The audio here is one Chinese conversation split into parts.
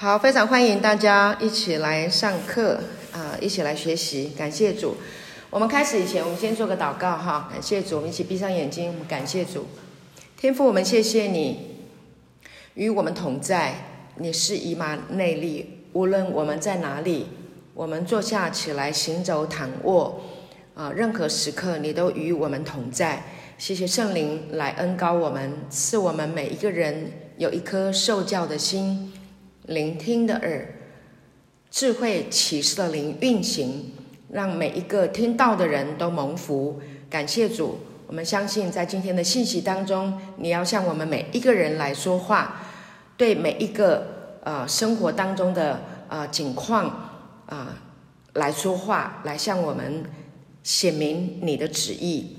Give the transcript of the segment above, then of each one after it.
好，非常欢迎大家一起来上课啊、一起来学习。感谢主。我们开始以前，我们先做个祷告哈。感谢主，我们一起闭上眼睛，我们感谢主。天父，我们谢谢你与我们同在，你是以马内利。无论我们在哪里，我们坐下起来，行走躺卧啊，任何时刻你都与我们同在。谢谢圣灵来恩膏我们，赐我们每一个人有一颗受教的心。聆听的耳，智慧启示的灵运行，让每一个听到的人都蒙福。感谢主，我们相信在今天的信息当中，你要向我们每一个人来说话，对每一个呃生活当中的呃景况啊、来说话，来向我们显明你的旨意，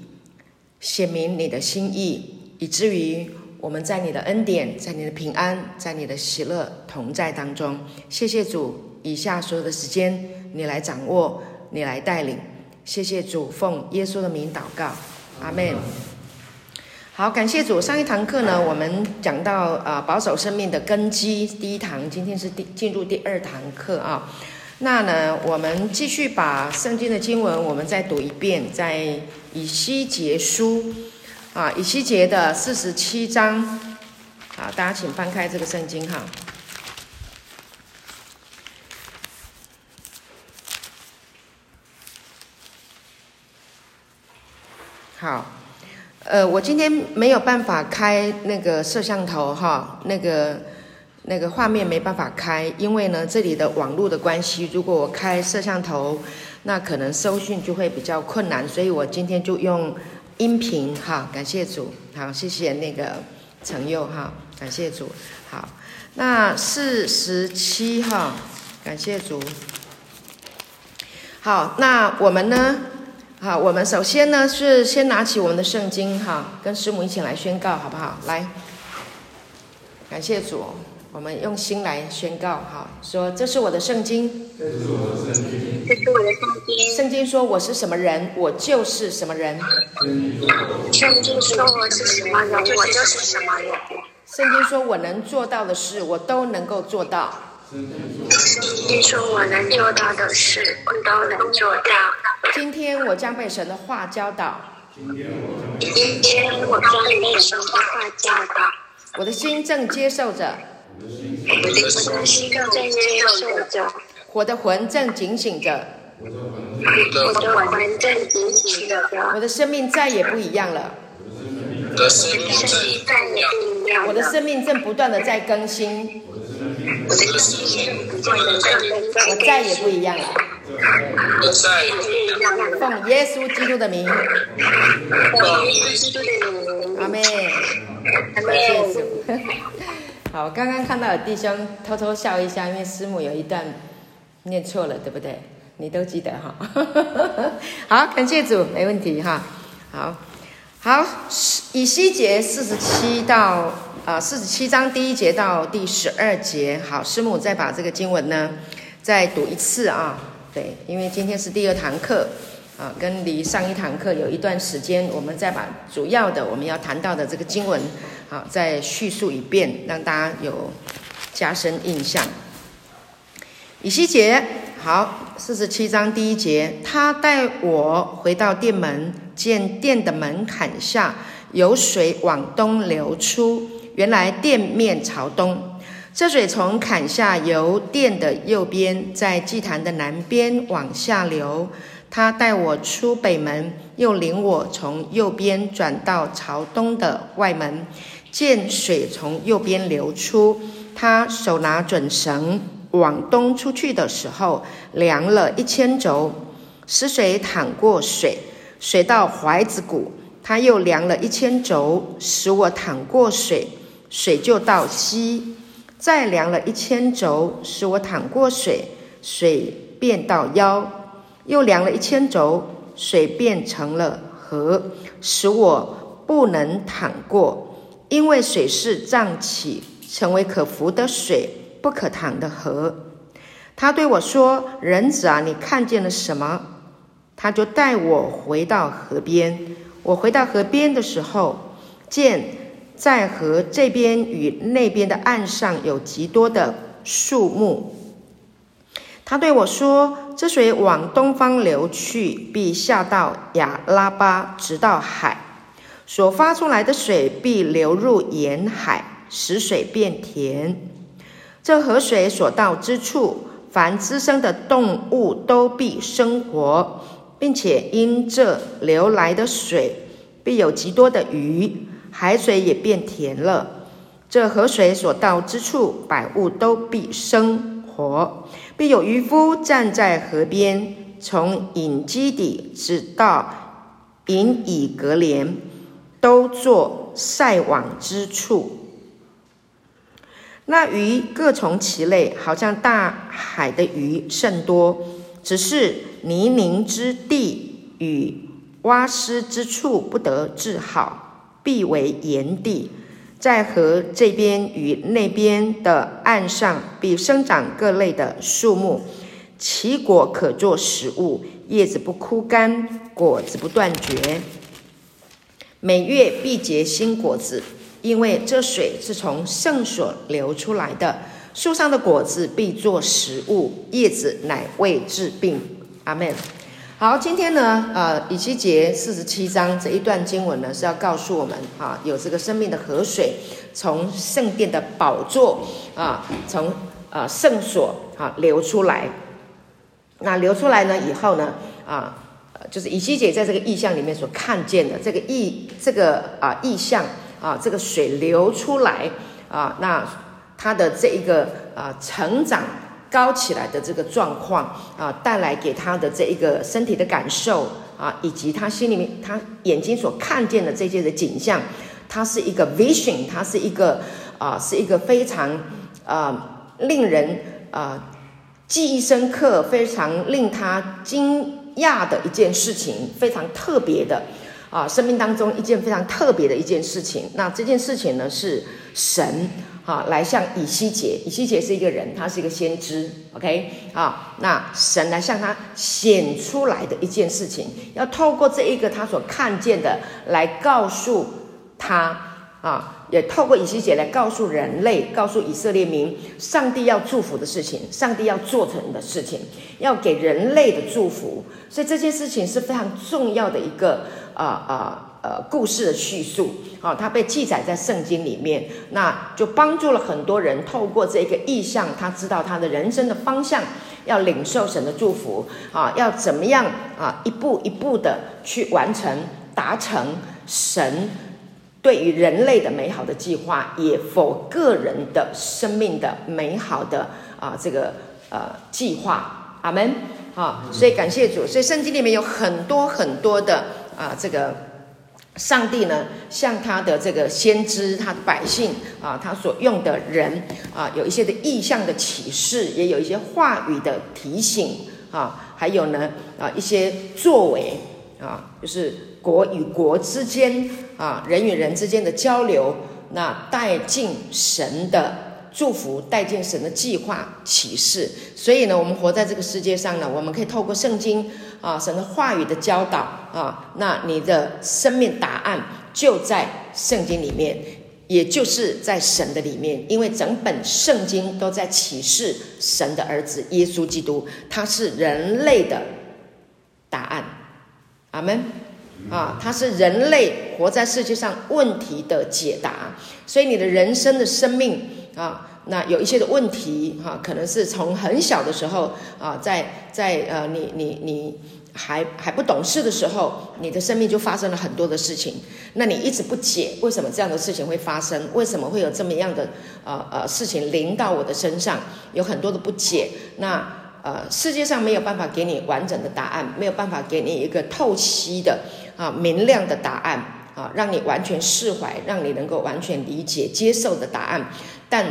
显明你的心意，以至于。我们在你的恩典，在你的平安，在你的喜乐同在当中，谢谢主。以下所有的时间，你来掌握，你来带领。谢谢主，奉耶稣的名祷告，阿门。好，感谢主。上一堂课呢，我们讲到啊、保守生命的根基。第一堂，今天是第进入第二堂课啊。那呢，我们继续把圣经的经文，我们再读一遍，在以西结书。啊，以西结的四十七章，好，大家请翻开这个圣经哈。好，呃，我今天没有办法开那个摄像头哈，那个那个画面没办法开，因为呢，这里的网络的关系，如果我开摄像头，那可能收讯就会比较困难，所以我今天就用。音频哈，感谢主，好，谢谢那个陈佑哈，感谢主，好，那四十七号，感谢主，好，那我们呢，好，我们首先呢是先拿起我们的圣经哈，跟师母一起来宣告，好不好？来，感谢主。我们用心来宣告，哈，说这是我的圣经，这是我的圣经，这是我的圣经。圣经说我是什么人，我就是什么人。圣经说我是什么人，我就是什么人。圣经说我能做到的事，我都能够做到。圣经说我能做到的事，我都能做到。今天我将被神的话教导。今天我将被神的话教导。我的心正接受着。我的心正接受着，我的魂正警醒着，我的魂正警醒着，我的生命再也不一样了，我的生命再也不一样。了，我的生命正不断的在更新，我的生命不断的在更新，我再也不一样了，我再也不一样了，奉耶稣基督的名，奉耶稣基督的名，阿门，阿门。好，我刚刚看到有弟兄偷偷笑一下，因为师母有一段念错了，对不对？你都记得哈。好，感谢主，没问题哈。好，好，以西结四十七到啊四十七章第一节到第十二节。好，师母再把这个经文呢再读一次啊。对，因为今天是第二堂课啊，跟离上一堂课有一段时间，我们再把主要的我们要谈到的这个经文。好，再叙述一遍，让大家有加深印象。以西结，好，四十七章第一节，他带我回到殿门，见殿的门槛下有水往东流出，原来殿面朝东。这水从坎下由殿的右边，在祭坛的南边往下流。他带我出北门，又领我从右边转到朝东的外门。见水从右边流出，他手拿准绳往东出去的时候，量了一千肘，使水淌过水，水到怀子谷。他又量了一千肘，使我淌过水，水就到膝。再量了一千肘，使我淌过水，水便到腰。又量了一千肘，水变成了河，使我不能淌过。因为水势涨起，成为可浮的水，不可淌的河。他对我说：“人子啊，你看见了什么？”他就带我回到河边。我回到河边的时候，见在河这边与那边的岸上有极多的树木。他对我说：“这水往东方流去，必下到亚拉巴，直到海。所发出来的水必流入沿海，使水变甜。这河水所到之处，凡滋生的动物都必生活，并且因这流来的水，必有极多的鱼，海水也变甜了。这河水所到之处，百物都必生活。”必有渔夫站在河边，从隐基底直到隐以革莲，都作晒网之处。那鱼各从其类，好像大海的鱼甚多，只是泥泞之地与洼湿之处不得治好，必为盐地。在河这边与那边的岸上，必生长各类的树木，其果可作食物，叶子不枯干，果子不断绝。每月必结新果子，因为这水是从圣所流出来的。树上的果子必做食物，叶子乃为治病。阿门。好，今天呢，呃，以西结四十七章这一段经文呢，是要告诉我们，啊，有这个生命的河水从圣殿的宝座啊，从啊圣所啊流出来。那流出来呢以后呢，啊，就是以西姐在这个意象里面所看见的这个意这个啊意象啊，这个水流出来啊，那它的这一个啊成长。高起来的这个状况啊，带来给他的这一个身体的感受啊，以及他心里面他眼睛所看见的这些的景象，它是一个 vision，它是一个啊，是一个非常啊令人啊记忆深刻、非常令他惊讶的一件事情，非常特别的啊，生命当中一件非常特别的一件事情。那这件事情呢，是神。啊，来向以西结，以西结是一个人，他是一个先知，OK，啊，那神来向他显出来的一件事情，要透过这一个他所看见的来告诉他，啊，也透过以西结来告诉人类，告诉以色列民，上帝要祝福的事情，上帝要做成的事情，要给人类的祝福，所以这件事情是非常重要的一个，啊啊。呃，故事的叙述，啊，它被记载在圣经里面，那就帮助了很多人。透过这个意象，他知道他的人生的方向，要领受神的祝福，啊，要怎么样啊，一步一步的去完成、达成神对于人类的美好的计划，也否个人的生命的美好的啊这个呃计划。阿门。好，所以感谢主。所以圣经里面有很多很多的啊这个。上帝呢，向他的这个先知、他的百姓啊，他所用的人啊，有一些的意向的启示，也有一些话语的提醒啊，还有呢啊一些作为啊，就是国与国之间啊，人与人之间的交流，那带进神的。祝福带进神的计划启示，所以呢，我们活在这个世界上呢，我们可以透过圣经啊，神的话语的教导啊，那你的生命答案就在圣经里面，也就是在神的里面，因为整本圣经都在启示神的儿子耶稣基督，他是人类的答案，阿门。啊，它是人类活在世界上问题的解答，所以你的人生的生命。啊，那有一些的问题哈、啊，可能是从很小的时候啊，在在呃，你你你还还不懂事的时候，你的生命就发生了很多的事情。那你一直不解为什么这样的事情会发生，为什么会有这么样的呃呃事情临到我的身上，有很多的不解。那呃，世界上没有办法给你完整的答案，没有办法给你一个透析的啊明亮的答案啊，让你完全释怀，让你能够完全理解接受的答案。但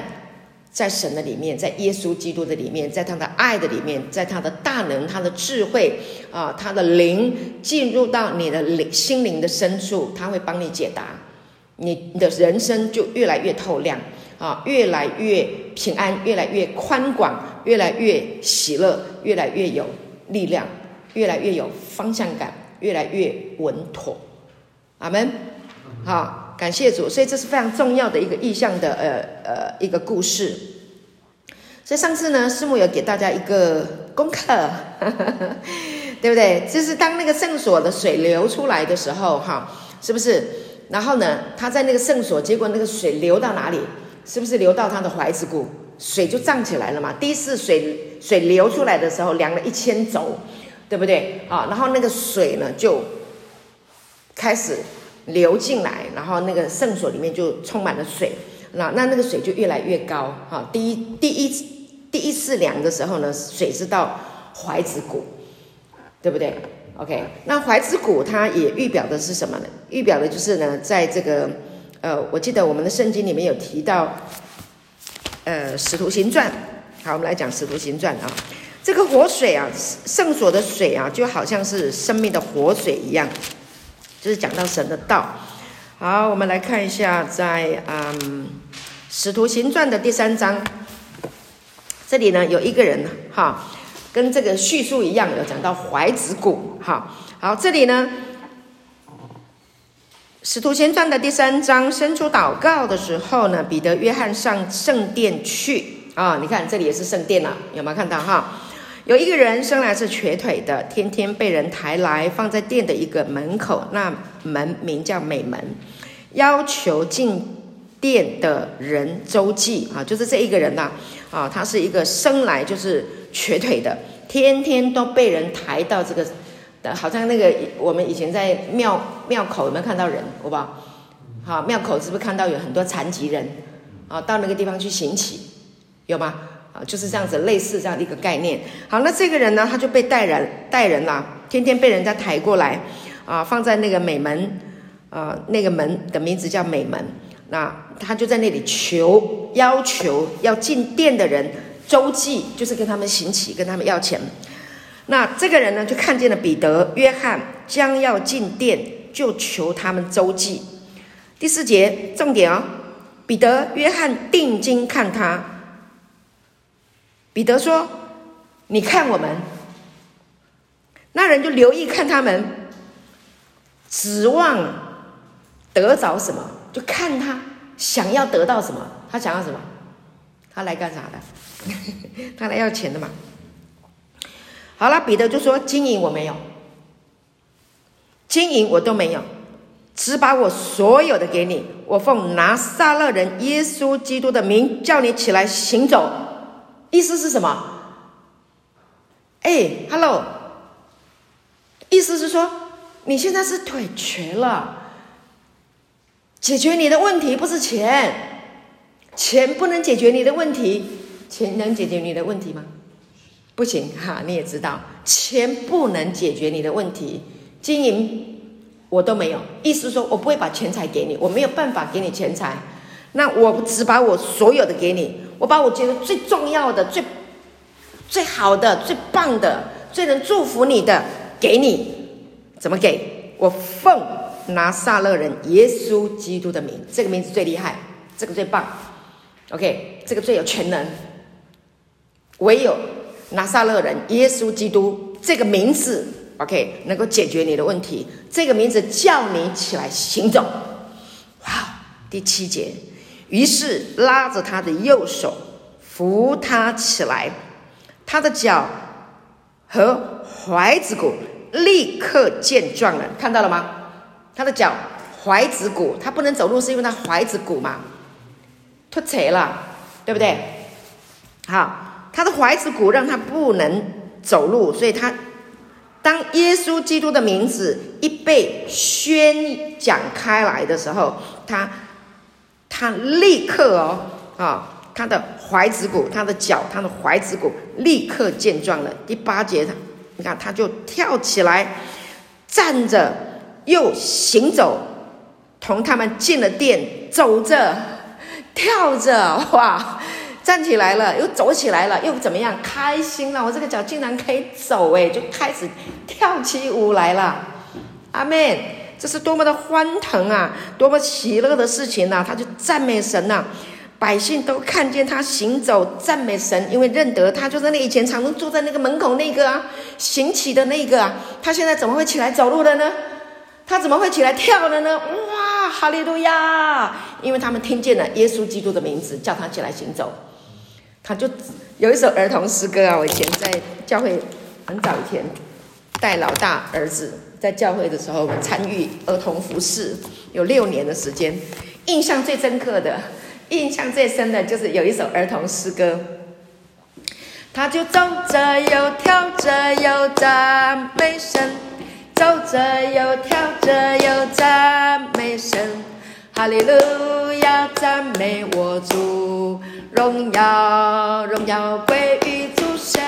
在神的里面，在耶稣基督的里面，在他的爱的里面，在他的大能、他的智慧啊，他的灵进入到你的灵心灵的深处，他会帮你解答，你的人生就越来越透亮啊，越来越平安，越来越宽广，越来越喜乐，越来越有力量，越来越有方向感，越来越稳妥。阿门。好。感谢主，所以这是非常重要的一个意向的呃呃一个故事。所以上次呢，师母有给大家一个功课，对不对？就是当那个圣所的水流出来的时候，哈，是不是？然后呢，他在那个圣所，结果那个水流到哪里？是不是流到他的怀子骨？水就涨起来了嘛？第一次水水流出来的时候，量了一千肘，对不对？啊，然后那个水呢，就开始流进来，然后那个圣所里面就充满了水，那那那个水就越来越高，哈，第一第一次。第一次量的时候呢，水是到怀子骨，对不对？OK，那怀子骨它也预表的是什么呢？预表的就是呢，在这个呃，我记得我们的圣经里面有提到，呃，《使徒行传》。好，我们来讲《使徒行传》啊。这个活水啊，圣所的水啊，就好像是生命的活水一样，就是讲到神的道。好，我们来看一下在，嗯，《使徒行传》的第三章。这里呢，有一个人哈，跟这个叙述一样，有讲到怀子骨哈。好，这里呢，《使徒行传》的第三章，伸出祷告的时候呢，彼得、约翰上圣殿去啊。你看这里也是圣殿了，有没有看到哈？有一个人生来是瘸腿的，天天被人抬来放在店的一个门口，那门名叫美门，要求进店的人周济啊，就是这一个人呐。啊，他是一个生来就是瘸腿的，天天都被人抬到这个，好像那个我们以前在庙庙口有没有看到人？好不好？好，庙口是不是看到有很多残疾人？啊，到那个地方去行乞，有吗？就是这样子，类似这样的一个概念。好，那这个人呢，他就被带人带人啦，天天被人家抬过来，啊，放在那个美门，啊，那个门的名字叫美门。那他就在那里求，要求要进殿的人周济，就是跟他们行乞，跟他们要钱。那这个人呢，就看见了彼得、约翰将要进殿，就求他们周济。第四节重点哦，彼得、约翰定睛看他。彼得说：“你看我们。”那人就留意看他们，指望得着什么？就看他想要得到什么，他想要什么，他来干啥的？他来要钱的嘛。好了，彼得就说：“金银我没有，金银我都没有，只把我所有的给你。我奉拿撒勒人耶稣基督的名叫你起来行走。”意思是什么？哎，Hello，意思是说你现在是腿瘸了。解决你的问题不是钱，钱不能解决你的问题，钱能解决你的问题吗？不行哈，你也知道，钱不能解决你的问题，经营我都没有，意思说我不会把钱财给你，我没有办法给你钱财，那我只把我所有的给你，我把我觉得最重要的、最最好的、最棒的、最能祝福你的给你，怎么给？我奉。拿撒勒人耶稣基督的名，这个名字最厉害，这个最棒，OK，这个最有权能。唯有拿撒勒人耶稣基督这个名字，OK，能够解决你的问题。这个名字叫你起来行走。哇，第七节，于是拉着他的右手扶他起来，他的脚和踝子骨立刻健壮了。看到了吗？他的脚踝子骨，他不能走路，是因为他踝子骨嘛，脱垂了，对不对？好，他的踝子骨让他不能走路，所以他当耶稣基督的名字一被宣讲开来的时候，他他立刻哦啊，他的踝子骨、他的脚、他的踝子骨立刻健壮了。第八节，他你看他就跳起来，站着。又行走，同他们进了殿，走着，跳着，哇，站起来了，又走起来了，又怎么样？开心了，我这个脚竟然可以走，诶，就开始跳起舞来了。阿门！这是多么的欢腾啊，多么喜乐的事情呐、啊！他就赞美神呐、啊，百姓都看见他行走，赞美神，因为认得他就是那以前常常坐在那个门口那个啊，行乞的那个啊，他现在怎么会起来走路了呢？他怎么会起来跳了呢？哇，哈利路亚！因为他们听见了耶稣基督的名字，叫他起来行走。他就有一首儿童诗歌啊，我以前在教会很早以前带老大儿子在教会的时候，我参与儿童服侍有六年的时间，印象最深刻的、印象最深的就是有一首儿童诗歌，他就走着又跳着又赞美神，走着又跳着又赞美神，哈利路亚，赞美我主。荣耀，荣耀归于主神，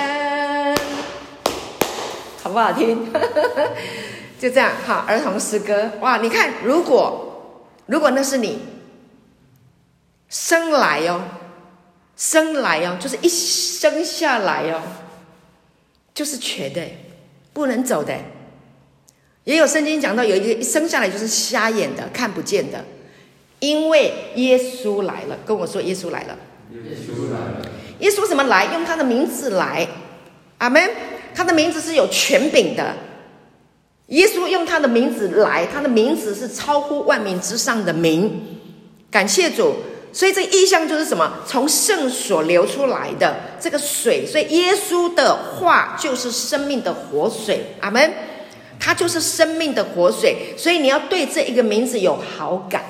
好不好听？就这样，好，儿童诗歌，哇！你看，如果如果那是你生来哟，生来哟，就是一生下来哟，就是瘸的，不能走的。也有圣经讲到，有一个一生下来就是瞎眼的，看不见的，因为耶稣来了，跟我说耶稣来了。耶稣来了，耶稣什么来？用他的名字来，阿门。他的名字是有权柄的。耶稣用他的名字来，他的名字是超乎万名之上的名。感谢主。所以这意象就是什么？从圣所流出来的这个水。所以耶稣的话就是生命的活水，阿门。他就是生命的活水。所以你要对这一个名字有好感。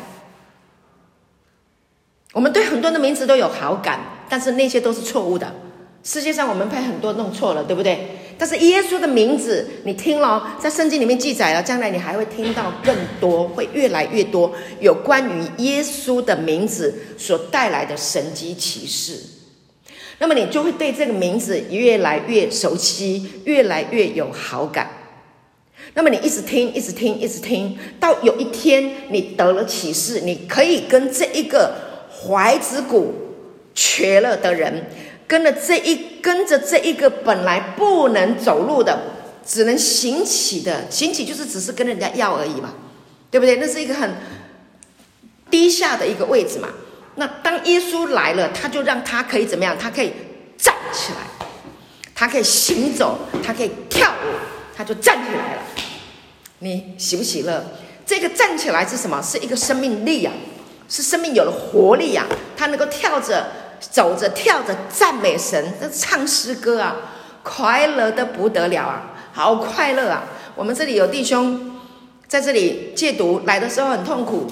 我们对很多的名字都有好感，但是那些都是错误的。世界上我们被很多弄错了，对不对？但是耶稣的名字，你听了，在圣经里面记载了，将来你还会听到更多，会越来越多有关于耶稣的名字所带来的神迹启示。那么你就会对这个名字越来越熟悉，越来越有好感。那么你一直听，一直听，一直听，到有一天你得了启示，你可以跟这一个。踝子骨瘸了的人，跟着这一跟着这一个本来不能走路的，只能行起的，行起就是只是跟人家要而已嘛，对不对？那是一个很低下的一个位置嘛。那当耶稣来了，他就让他可以怎么样？他可以站起来，他可以行走，他可以跳舞，他就站起来了。你喜不喜乐？这个站起来是什么？是一个生命力啊。是生命有了活力啊，他能够跳着、走着、跳着赞美神，这唱诗歌啊，快乐得不得了啊，好快乐啊！我们这里有弟兄在这里戒毒，来的时候很痛苦、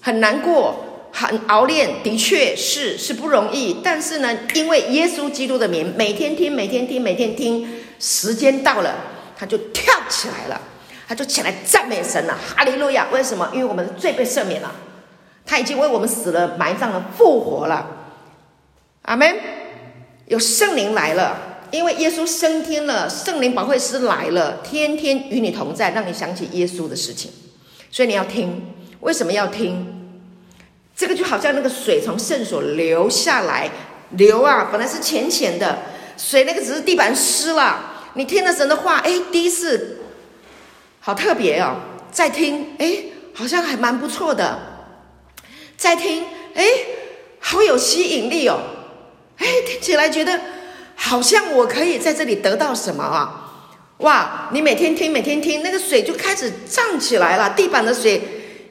很难过、很熬练，的确是是不容易。但是呢，因为耶稣基督的名，每天听、每天听、每天听，时间到了，他就跳起来了，他就起来赞美神了，哈利路亚！为什么？因为我们的罪被赦免了。他已经为我们死了、埋葬了、复活了，阿门。有圣灵来了，因为耶稣升天了，圣灵保惠师来了，天天与你同在，让你想起耶稣的事情。所以你要听，为什么要听？这个就好像那个水从圣所流下来，流啊，本来是浅浅的水，那个只是地板湿了。你听了神的话，哎，第一次好特别哦，再听，哎，好像还蛮不错的。再听，哎，好有吸引力哦，哎，听起来觉得好像我可以在这里得到什么啊？哇！你每天听，每天听，那个水就开始涨起来了，地板的水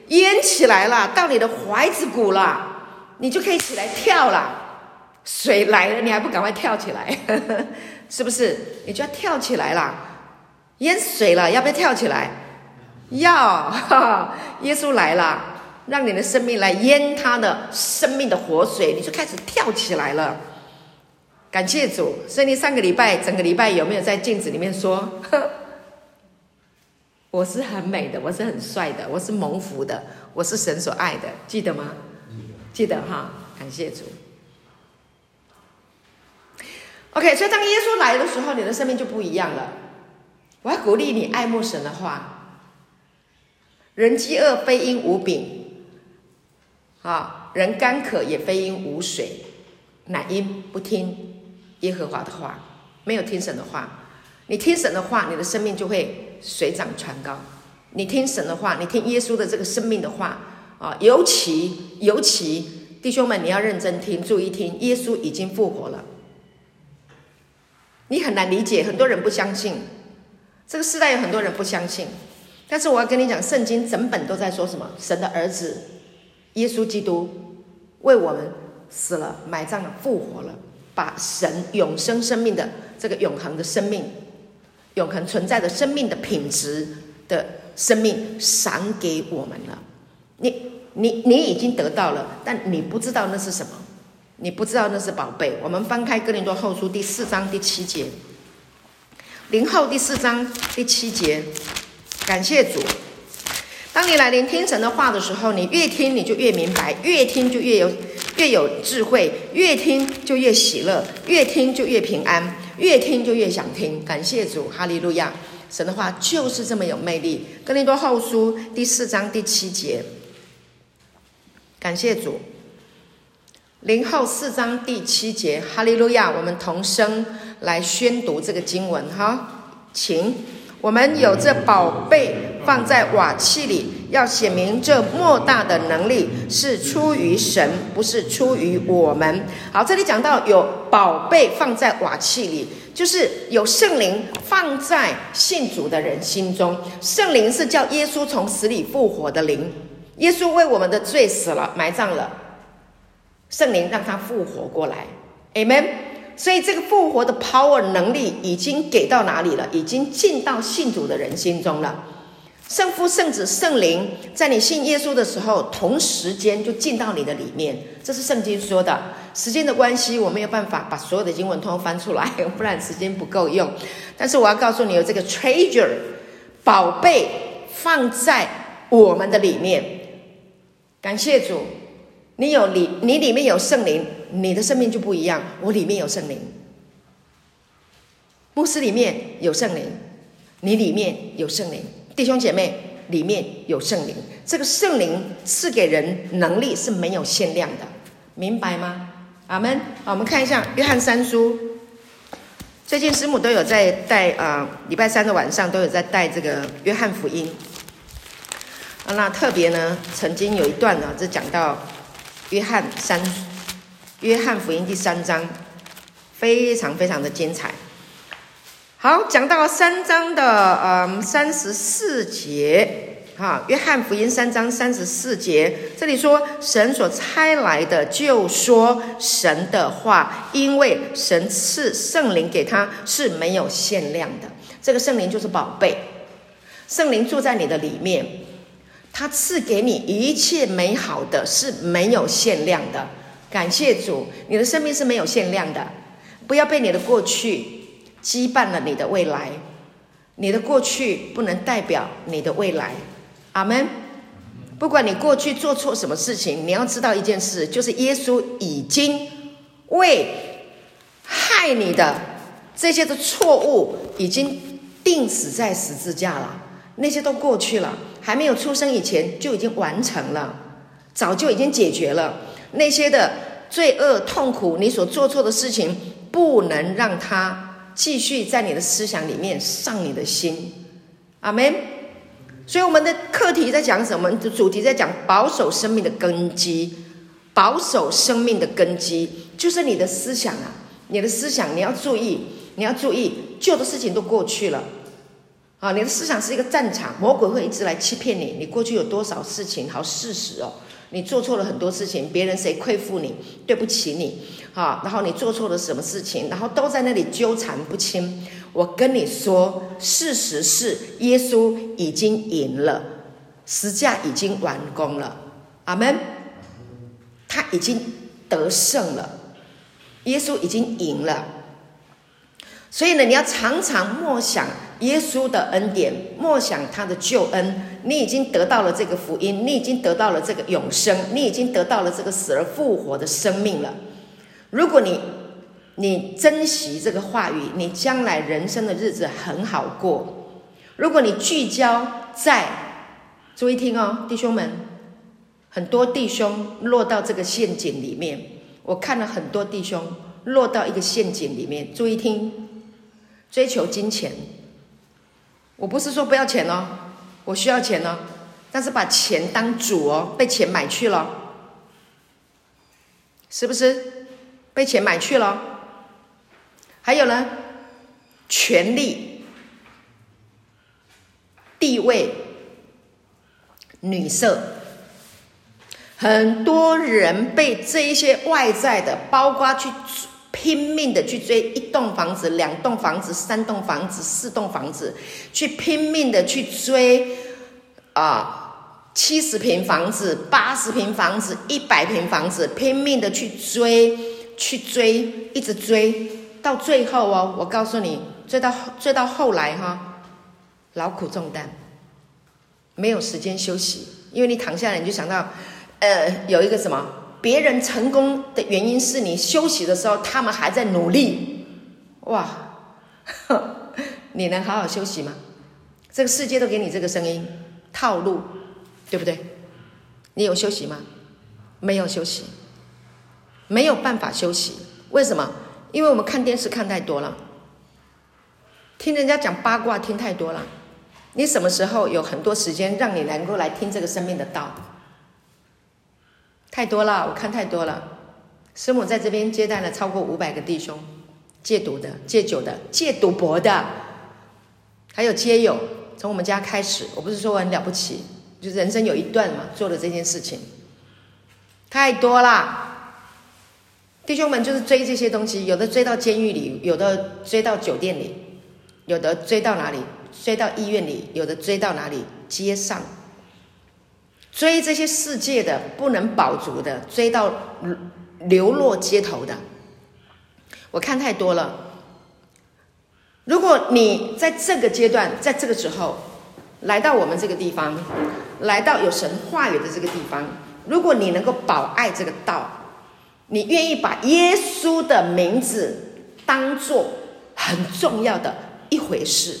淹起来了，到你的踝子骨了，你就可以起来跳了。水来了，你还不赶快跳起来？呵呵，是不是？你就要跳起来了。淹水了，要不要跳起来？要，哈，耶稣来了。让你的生命来淹他的生命的活水，你就开始跳起来了。感谢主，所以你上个礼拜整个礼拜有没有在镜子里面说：“ 我是很美的，我是很帅的，我是蒙福的，我是神所爱的。”记得吗？记得哈。感谢主。OK，所以当耶稣来的时候，你的生命就不一样了。我要鼓励你爱慕神的话：“人饥饿，非因无饼。”啊，人干渴也非因无水，乃因不听耶和华的话，没有听神的话。你听神的话，你的生命就会水涨船高。你听神的话，你听耶稣的这个生命的话啊，尤其尤其弟兄们，你要认真听，注意听，耶稣已经复活了。你很难理解，很多人不相信，这个时代有很多人不相信，但是我要跟你讲，圣经整本都在说什么？神的儿子。耶稣基督为我们死了、埋葬了、复活了，把神永生生命的这个永恒的生命、永恒存在的生命的品质的生命赏给我们了。你、你、你已经得到了，但你不知道那是什么，你不知道那是宝贝。我们翻开哥林多后书第四章第七节，林后第四章第七节，感谢主。当你来聆听神的话的时候，你越听你就越明白，越听就越有越有智慧，越听就越喜乐，越听就越平安，越听就越想听。感谢主，哈利路亚！神的话就是这么有魅力。哥林多后书第四章第七节，感谢主。林后四章第七节，哈利路亚！我们同声来宣读这个经文，哈，请。我们有这宝贝放在瓦器里，要显明这莫大的能力是出于神，不是出于我们。好，这里讲到有宝贝放在瓦器里，就是有圣灵放在信主的人心中。圣灵是叫耶稣从死里复活的灵，耶稣为我们的罪死了，埋葬了，圣灵让他复活过来。Amen。所以这个复活的 power 能力已经给到哪里了？已经进到信主的人心中了。圣父、圣子、圣灵在你信耶稣的时候，同时间就进到你的里面。这是圣经说的。时间的关系，我没有办法把所有的经文通翻出来，不然时间不够用。但是我要告诉你，有这个 treasure 宝贝放在我们的里面。感谢主，你有里，你里面有圣灵。你的生命就不一样。我里面有圣灵，牧师里面有圣灵，你里面有圣灵，弟兄姐妹里面有圣灵。这个圣灵赐给人能力是没有限量的，明白吗？阿门。我们看一下约翰三书。最近师母都有在带啊，礼拜三的晚上都有在带这个约翰福音。啊，那特别呢，曾经有一段呢，就讲到约翰三。约翰福音第三章非常非常的精彩。好，讲到三章的嗯三十四节，哈，约翰福音三章三十四节，这里说神所差来的就说神的话，因为神赐圣灵给他是没有限量的。这个圣灵就是宝贝，圣灵住在你的里面，他赐给你一切美好的是没有限量的。感谢主，你的生命是没有限量的，不要被你的过去羁绊了你的未来。你的过去不能代表你的未来。阿门。不管你过去做错什么事情，你要知道一件事，就是耶稣已经为害你的这些的错误已经钉死在十字架了，那些都过去了，还没有出生以前就已经完成了，早就已经解决了。那些的罪恶、痛苦，你所做错的事情，不能让它继续在你的思想里面上你的心。阿门。所以我们的课题在讲什么？主题在讲保守生命的根基。保守生命的根基，就是你的思想啊！你的思想，你要注意，你要注意，旧的事情都过去了。啊，你的思想是一个战场，魔鬼会一直来欺骗你。你过去有多少事情？好事实哦。你做错了很多事情，别人谁亏负你，对不起你，啊，然后你做错了什么事情，然后都在那里纠缠不清。我跟你说，事实是耶稣已经赢了，十架已经完工了，阿门。他已经得胜了，耶稣已经赢了。所以呢，你要常常默想耶稣的恩典，默想他的救恩。你已经得到了这个福音，你已经得到了这个永生，你已经得到了这个死而复活的生命了。如果你你珍惜这个话语，你将来人生的日子很好过。如果你聚焦在，注意听哦，弟兄们，很多弟兄落到这个陷阱里面。我看了很多弟兄落到一个陷阱里面，注意听。追求金钱，我不是说不要钱哦，我需要钱哦，但是把钱当主哦，被钱买去了，是不是？被钱买去了。还有呢，权力、地位、女色，很多人被这一些外在的，包括去。拼命的去追一栋房子、两栋房子、三栋房子、四栋房子，去拼命的去追啊，七十平房子、八十平房子、一百平房子，拼命的去追，去追，一直追，到最后哦，我告诉你，追到追到后来哈，劳苦重担，没有时间休息，因为你躺下来你就想到，呃，有一个什么？别人成功的原因是你休息的时候，他们还在努力。哇，你能好好休息吗？这个世界都给你这个声音套路，对不对？你有休息吗？没有休息，没有办法休息。为什么？因为我们看电视看太多了，听人家讲八卦听太多了。你什么时候有很多时间让你能够来听这个生命的道？太多了，我看太多了。师母在这边接待了超过五百个弟兄，戒毒的、戒酒的、戒赌博的，还有戒友。从我们家开始，我不是说我很了不起，就是人生有一段嘛，做了这件事情，太多了。弟兄们就是追这些东西，有的追到监狱里，有的追到酒店里，有的追到哪里？追到医院里，有的追到哪里？街上。追这些世界的不能保足的，追到流落街头的，我看太多了。如果你在这个阶段，在这个时候来到我们这个地方，来到有神话语的这个地方，如果你能够保爱这个道，你愿意把耶稣的名字当做很重要的一回事，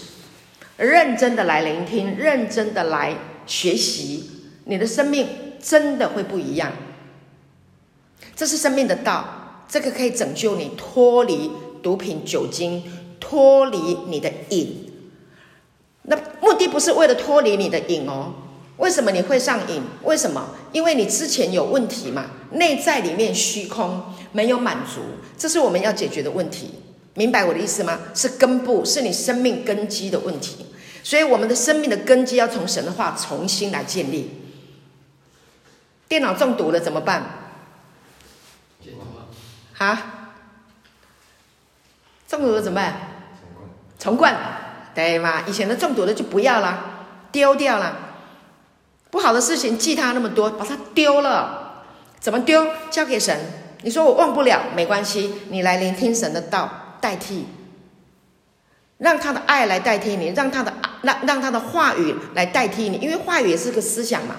认真的来聆听，认真的来学习。你的生命真的会不一样，这是生命的道，这个可以拯救你脱离毒品、酒精，脱离你的瘾。那目的不是为了脱离你的瘾哦。为什么你会上瘾？为什么？因为你之前有问题嘛，内在里面虚空，没有满足，这是我们要解决的问题。明白我的意思吗？是根部，是你生命根基的问题。所以我们的生命的根基要从神的话重新来建立。电脑中毒了怎么办？啊？中毒了怎么办？重灌，对吗？以前的中毒的就不要了，丢掉了。不好的事情记他那么多，把它丢了。怎么丢？交给神。你说我忘不了，没关系，你来聆听神的道，代替，让他的爱来代替你，让他的让让他的话语来代替你，因为话语也是个思想嘛。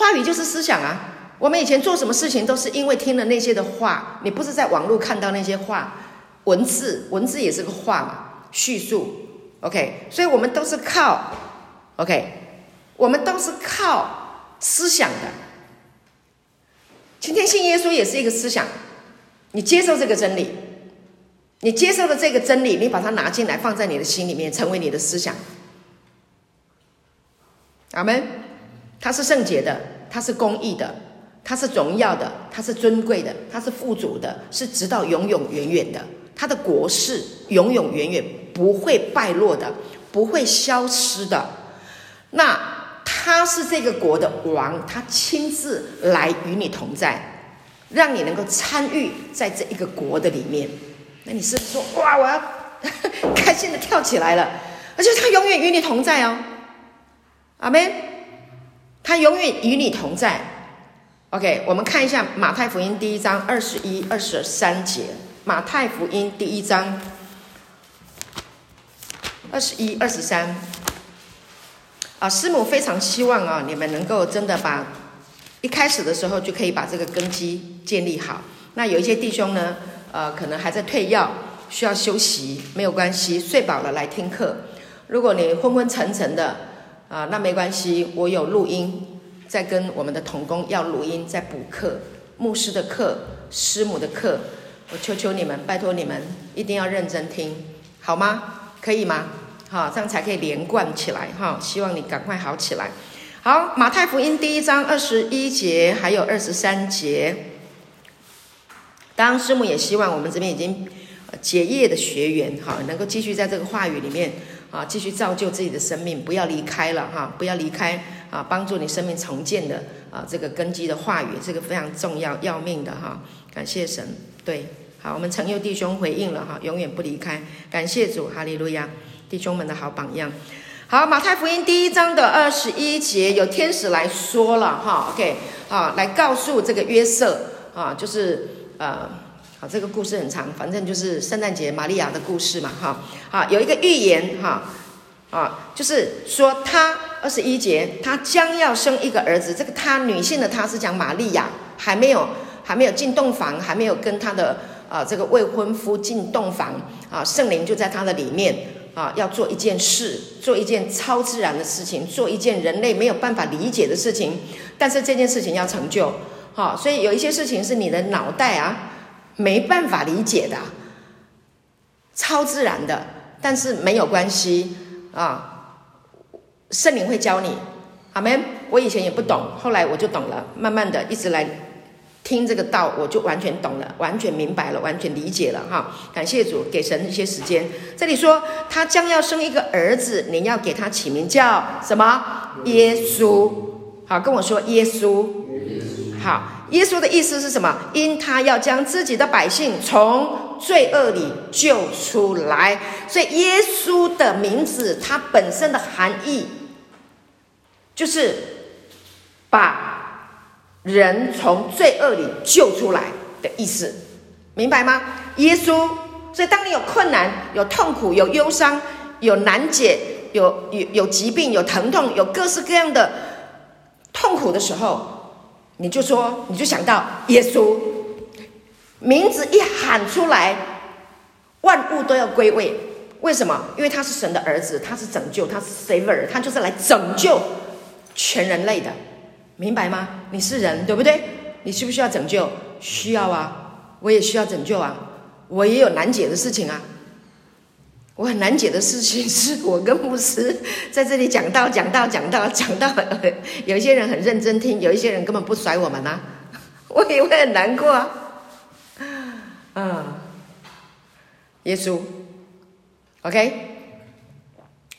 话语就是思想啊！我们以前做什么事情都是因为听了那些的话。你不是在网络看到那些话，文字，文字也是个话嘛，叙述。OK，所以我们都是靠 OK，我们都是靠思想的。今天信耶稣也是一个思想，你接受这个真理，你接受了这个真理，你把它拿进来放在你的心里面，成为你的思想。阿门。他是圣洁的，他是公义的，他是荣耀的，他是尊贵的，他是富足的，是直到永永远远的。他的国是永永远远不会败落的，不会消失的。那他是这个国的王，他亲自来与你同在，让你能够参与在这一个国的里面。那你是不是说哇，我要 开心的跳起来了？而且他永远与你同在哦，阿门。他永远与你同在。OK，我们看一下马太福音第一章二十一、二十三节。马太福音第一章二十一、二十三。啊，师母非常希望啊，你们能够真的把一开始的时候就可以把这个根基建立好。那有一些弟兄呢，呃，可能还在退药，需要休息，没有关系，睡饱了来听课。如果你昏昏沉沉的。啊，那没关系，我有录音，在跟我们的童工要录音，在补课，牧师的课，师母的课，我求求你们，拜托你们，一定要认真听，好吗？可以吗？好，这样才可以连贯起来哈。希望你赶快好起来。好，马太福音第一章二十一节还有二十三节，当师母也希望我们这边已经结业的学员哈，能够继续在这个话语里面。啊，继续造就自己的生命，不要离开了哈，不要离开啊，帮助你生命重建的啊，这个根基的话语，这个非常重要要命的哈。感谢神，对，好，我们陈佑弟兄回应了哈，永远不离开，感谢主，哈利路亚，弟兄们的好榜样。好，马太福音第一章的二十一节，有天使来说了哈，OK，啊，来告诉这个约瑟啊，就是呃，好，这个故事很长，反正就是圣诞节玛利亚的故事嘛，哈，啊，有一个预言哈，啊，就是说他二十一节，他将要生一个儿子，这个他女性的她是讲玛利亚，还没有还没有进洞房，还没有跟她的啊这个未婚夫进洞房啊，圣灵就在她的里面。啊，要做一件事，做一件超自然的事情，做一件人类没有办法理解的事情，但是这件事情要成就，好，所以有一些事情是你的脑袋啊没办法理解的，超自然的，但是没有关系啊，圣灵会教你，阿门，我以前也不懂，后来我就懂了，慢慢的一直来。听这个道，我就完全懂了，完全明白了，完全理解了哈。感谢主，给神一些时间。这里说他将要生一个儿子，你要给他起名叫什么？耶稣。好，跟我说耶稣。耶稣。好，耶稣的意思是什么？因他要将自己的百姓从罪恶里救出来，所以耶稣的名字，它本身的含义就是把。人从罪恶里救出来的意思，明白吗？耶稣，所以当你有困难、有痛苦、有忧伤、有难解、有有有疾病、有疼痛、有各式各样的痛苦的时候，你就说，你就想到耶稣，名字一喊出来，万物都要归位。为什么？因为他是神的儿子，他是拯救，他是 Savior，他就是来拯救全人类的。明白吗？你是人，对不对？你需不需要拯救？需要啊，我也需要拯救啊，我也有难解的事情啊。我很难解的事情是我跟牧师在这里讲道，讲道，讲道，讲道。有一些人很认真听，有一些人根本不甩我们啊，我也会很难过啊。嗯，耶稣，OK，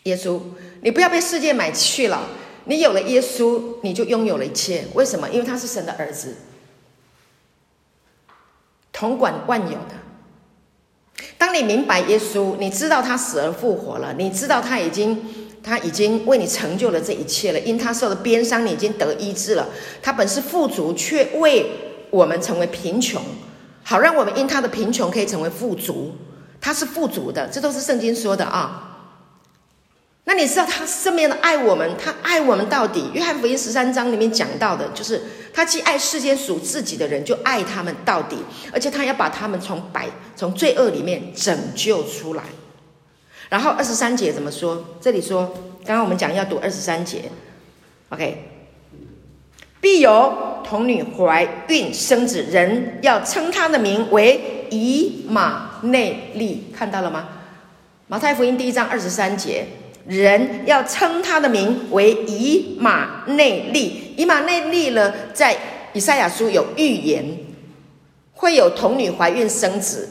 耶稣，你不要被世界买去了。你有了耶稣，你就拥有了一切。为什么？因为他是神的儿子，统管万有的。当你明白耶稣，你知道他死而复活了，你知道他已经他已经为你成就了这一切了。因他受的鞭伤，你已经得医治了。他本是富足，却为我们成为贫穷，好让我们因他的贫穷可以成为富足。他是富足的，这都是圣经说的啊。那你知道他这么样的爱我们，他爱我们到底。约翰福音十三章里面讲到的，就是他既爱世间属自己的人，就爱他们到底，而且他要把他们从百从罪恶里面拯救出来。然后二十三节怎么说？这里说，刚刚我们讲要读二十三节，OK。必有童女怀孕生子，人要称他的名为以马内利，看到了吗？马太福音第一章二十三节。人要称他的名为以马内利。以马内利呢，在以赛亚书有预言，会有童女怀孕生子，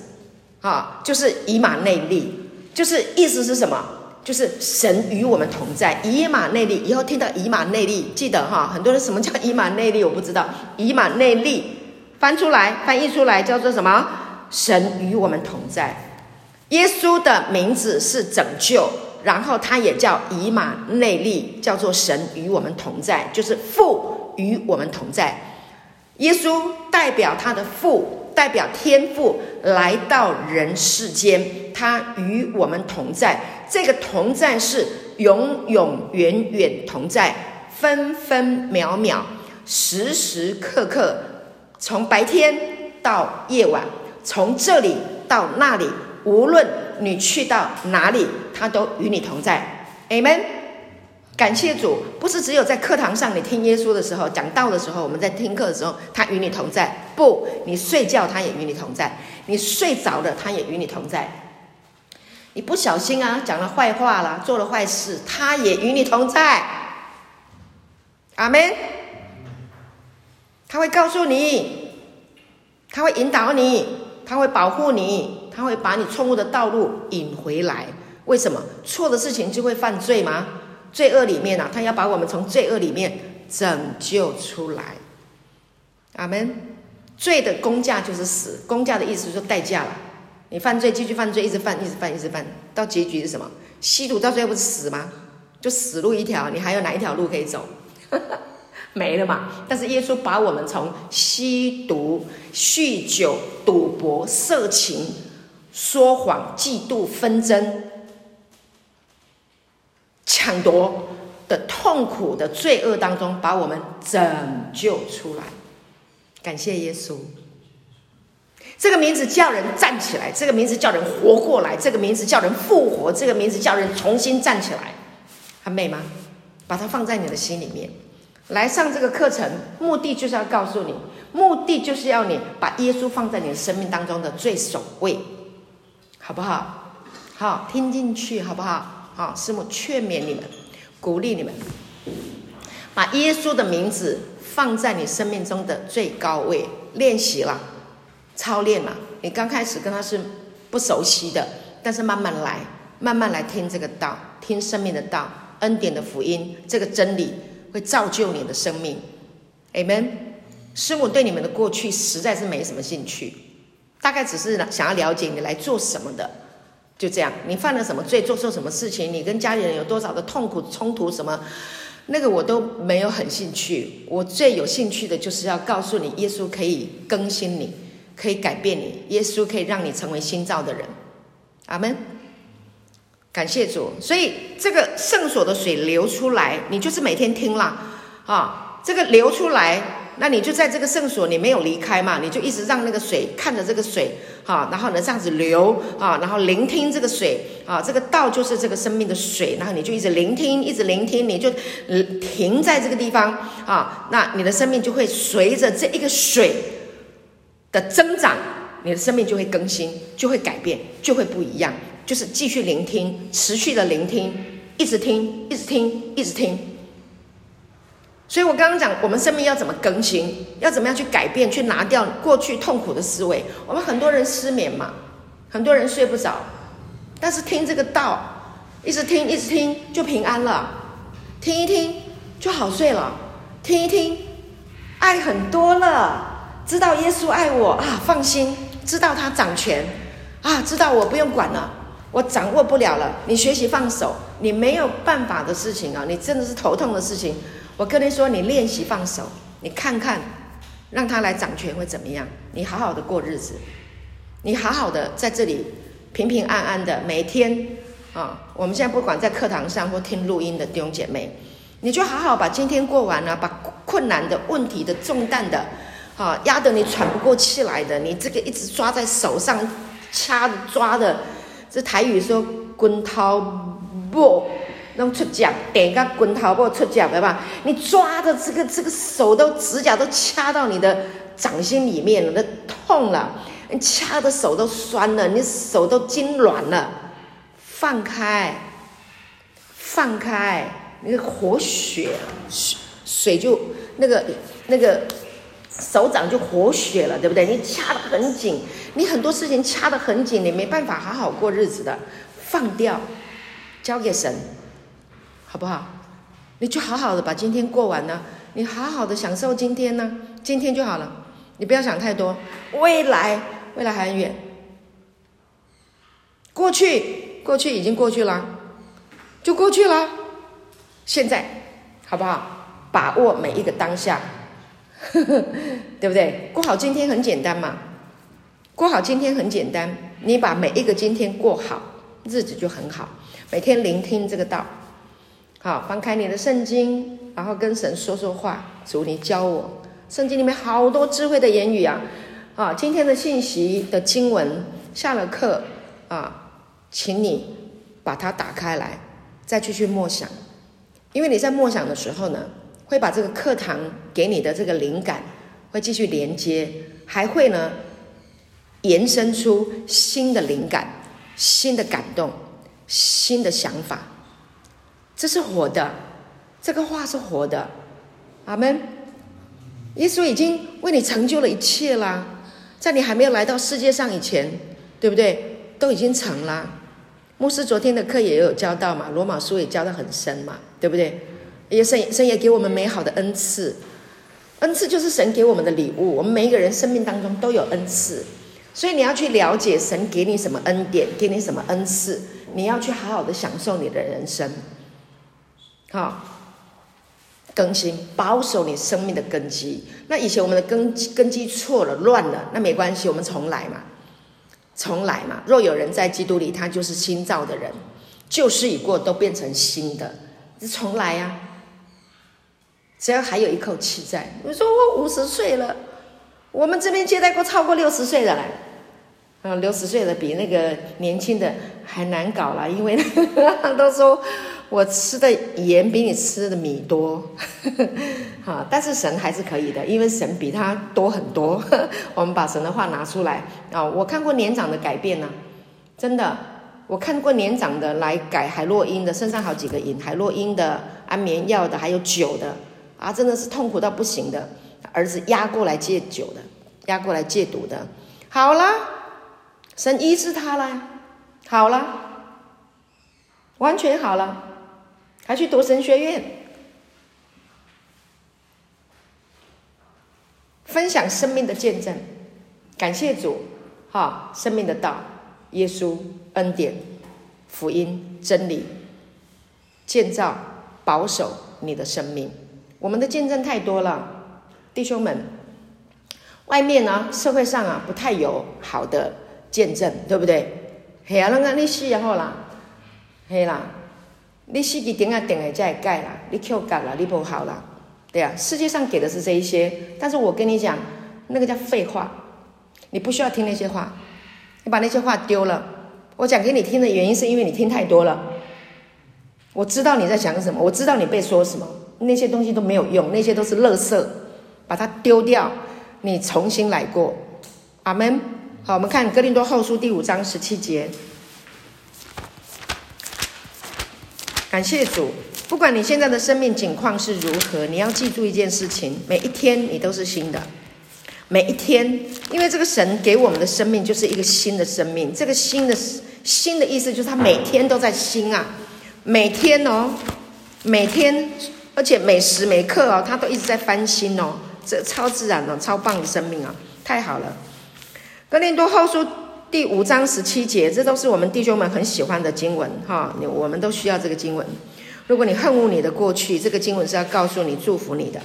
啊，就是以马内利，就是意思是什么？就是神与我们同在。以马内利，以后听到以马内利，记得哈，很多人什么叫以马内利？我不知道。以马内利翻出来，翻译出来叫做什么？神与我们同在。耶稣的名字是拯救。然后他也叫以马内利，叫做神与我们同在，就是父与我们同在。耶稣代表他的父，代表天父来到人世间，他与我们同在。这个同在是永永远远同在，分分秒秒，时时刻刻，从白天到夜晚，从这里到那里。无论你去到哪里，他都与你同在。Amen。感谢主，不是只有在课堂上你听耶稣的时候讲道的时候，我们在听课的时候，他与你同在。不，你睡觉他也与你同在，你睡着了他也与你同在。你不小心啊讲了坏话了，做了坏事，他也与你同在。阿门。他会告诉你，他会引导你，他会保护你。他会把你错误的道路引回来，为什么？错的事情就会犯罪吗？罪恶里面啊，他要把我们从罪恶里面拯救出来。阿门。罪的工价就是死，工价的意思就是代价了。你犯罪，继续犯罪，一直犯，一直犯，一直犯，到结局是什么？吸毒到最后不是死吗？就死路一条，你还有哪一条路可以走？没了嘛。但是耶稣把我们从吸毒、酗酒、赌博、色情、说谎、嫉妒、纷争、抢夺的痛苦的罪恶当中，把我们拯救出来。感谢耶稣。这个名字叫人站起来，这个名字叫人活过来，这个名字叫人复活，这个名字叫人重新站起来，很美吗？把它放在你的心里面，来上这个课程，目的就是要告诉你，目的就是要你把耶稣放在你的生命当中的最首位，好不好？好，听进去，好不好？好，师母劝勉你们，鼓励你们，把耶稣的名字放在你生命中的最高位，练习了。操练了，你刚开始跟他是不熟悉的，但是慢慢来，慢慢来听这个道，听生命的道，恩典的福音，这个真理会造就你的生命。Amen。师母对你们的过去实在是没什么兴趣，大概只是想要了解你来做什么的，就这样。你犯了什么罪，做错什么事情，你跟家里人有多少的痛苦冲突，什么那个我都没有很兴趣。我最有兴趣的就是要告诉你，耶稣可以更新你。可以改变你，耶稣可以让你成为新造的人，阿门。感谢主，所以这个圣所的水流出来，你就是每天听啦，啊，这个流出来，那你就在这个圣所，你没有离开嘛，你就一直让那个水看着这个水，哈，然后呢这样子流，啊，然后聆听这个水，啊，这个道就是这个生命的水，然后你就一直聆听，一直聆听，你就停在这个地方，啊，那你的生命就会随着这一个水。的增长，你的生命就会更新，就会改变，就会不一样。就是继续聆听，持续的聆听，一直听，一直听，一直听。所以我刚刚讲，我们生命要怎么更新，要怎么样去改变，去拿掉过去痛苦的思维。我们很多人失眠嘛，很多人睡不着，但是听这个道，一直听，一直听，就平安了。听一听就好睡了，听一听，爱很多了。知道耶稣爱我啊，放心；知道他掌权啊，知道我不用管了，我掌握不了了。你学习放手，你没有办法的事情啊，你真的是头痛的事情。我跟你说，你练习放手，你看看，让他来掌权会怎么样？你好好的过日子，你好好的在这里平平安安的每天啊。我们现在不管在课堂上或听录音的弟兄姐妹，你就好好把今天过完了，把困难的问题的重担的。啊，压得你喘不过气来的，你这个一直抓在手上，掐抓的，这台语说“滚头不弄出脚”，点个“滚头不出脚”对吧？你抓的这个这个手都指甲都掐到你的掌心里面了，那痛了，你掐的手都酸了，你手都筋软了，放开，放开，那个活血，水水就那个那个。手掌就活血了，对不对？你掐得很紧，你很多事情掐得很紧，你没办法好好过日子的。放掉，交给神，好不好？你就好好的把今天过完呢，你好好的享受今天呢，今天就好了。你不要想太多，未来未来还很远，过去过去已经过去了，就过去了。现在好不好？把握每一个当下。对不对？过好今天很简单嘛，过好今天很简单。你把每一个今天过好，日子就很好。每天聆听这个道，好，翻开你的圣经，然后跟神说说话。主，你教我，圣经里面好多智慧的言语啊！啊，今天的信息的经文，下了课啊，请你把它打开来，再继续默想。因为你在默想的时候呢，会把这个课堂给你的这个灵感会继续连接，还会呢延伸出新的灵感、新的感动、新的想法。这是活的，这个话是活的。阿门。耶稣已经为你成就了一切啦，在你还没有来到世界上以前，对不对？都已经成了。牧师昨天的课也有教到嘛，罗马书也教得很深嘛，对不对？也神神也给我们美好的恩赐，恩赐就是神给我们的礼物，我们每一个人生命当中都有恩赐，所以你要去了解神给你什么恩典，给你什么恩赐，你要去好好的享受你的人生，好，更新保守你生命的根基。那以前我们的根根基错了、乱了，那没关系，我们重来嘛，重来嘛。若有人在基督里，他就是新造的人，旧事已过，都变成新的，重来呀、啊。只要还有一口气在，你说我五十岁了，我们这边接待过超过六十岁的来，啊，六十岁的比那个年轻的还难搞了，因为 都说我吃的盐比你吃的米多，哈，但是神还是可以的，因为神比他多很多。我们把神的话拿出来啊，我看过年长的改变呢、真的，我看过年长的来改海洛因的，身上好几个瘾，海洛因的、安眠药的，还有酒的。啊，真的是痛苦到不行的，儿子压过来戒酒的，压过来戒毒的，好了，神医治他了，好了，完全好了，还去读神学院，分享生命的见证，感谢主，哈，生命的道，耶稣恩典，福音真理，建造保守你的生命。我们的见证太多了，弟兄们，外面呢，社会上啊，不太有好的见证，对不对？嘿啊，那个你死以后啦，嘿啦，你死几点啊点来再改啦，你 Q 改了，你不好啦，对啊，世界上给的是这一些，但是我跟你讲，那个叫废话，你不需要听那些话，你把那些话丢了。我讲给你听的原因是因为你听太多了，我知道你在想什么，我知道你被说什么。那些东西都没有用，那些都是垃圾，把它丢掉，你重新来过，阿门。好，我们看哥林多后书第五章十七节。感谢主，不管你现在的生命境况是如何，你要记住一件事情：每一天你都是新的，每一天，因为这个神给我们的生命就是一个新的生命。这个新的新的意思就是他每天都在新啊，每天哦，每天。而且每时每刻哦，他都一直在翻新哦，这超自然的、哦、超棒的生命啊，太好了！哥林多后书第五章十七节，这都是我们弟兄们很喜欢的经文哈，你我们都需要这个经文。如果你恨恶你的过去，这个经文是要告诉你、祝福你的。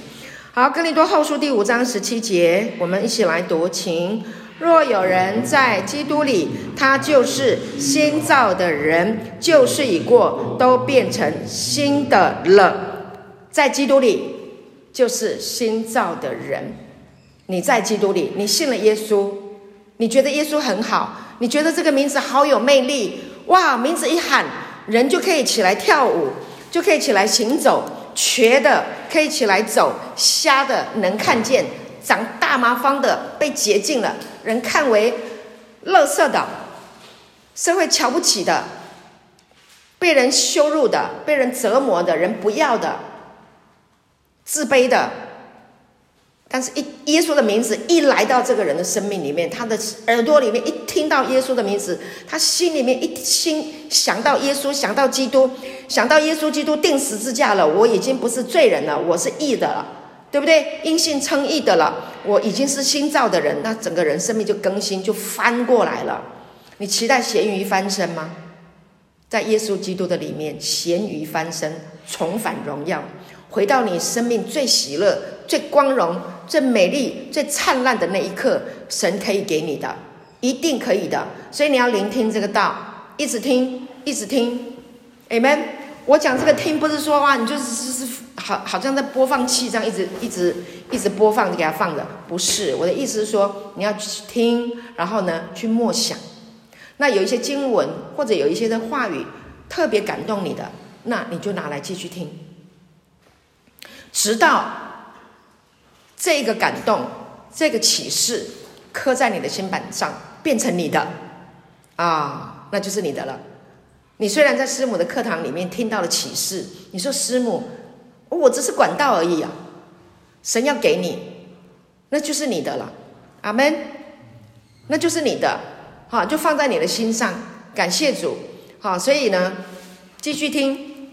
好，哥林多后书第五章十七节，我们一起来读，请。若有人在基督里，他就是新造的人，旧事已过，都变成新的了。在基督里就是新造的人。你在基督里，你信了耶稣，你觉得耶稣很好，你觉得这个名字好有魅力，哇！名字一喊，人就可以起来跳舞，就可以起来行走，瘸的可以起来走，瞎的能看见，长大麻风的被洁净了，人看为乐色的，社会瞧不起的，被人羞辱的，被人折磨的，人不要的。自卑的，但是一耶稣的名字一来到这个人的生命里面，他的耳朵里面一听到耶稣的名字，他心里面一心想到耶稣，想到基督，想到耶稣基督钉十字架了，我已经不是罪人了，我是义的了，对不对？因信称义的了，我已经是新造的人，那整个人生命就更新，就翻过来了。你期待咸鱼翻身吗？在耶稣基督的里面，咸鱼翻身，重返荣耀。回到你生命最喜乐、最光荣、最美丽、最灿烂的那一刻，神可以给你的，一定可以的。所以你要聆听这个道，一直听，一直听。Amen。我讲这个听，不是说哇，你就是是，好，好像在播放器这样一直一直一直播放，你给它放着。不是，我的意思是说，你要去听，然后呢，去默想。那有一些经文或者有一些的话语特别感动你的，那你就拿来继续听。直到这个感动、这个启示刻在你的心板上，变成你的啊，那就是你的了。你虽然在师母的课堂里面听到了启示，你说师母，我只是管道而已啊。神要给你，那就是你的了。阿门，那就是你的，好，就放在你的心上。感谢主，好，所以呢，继续听。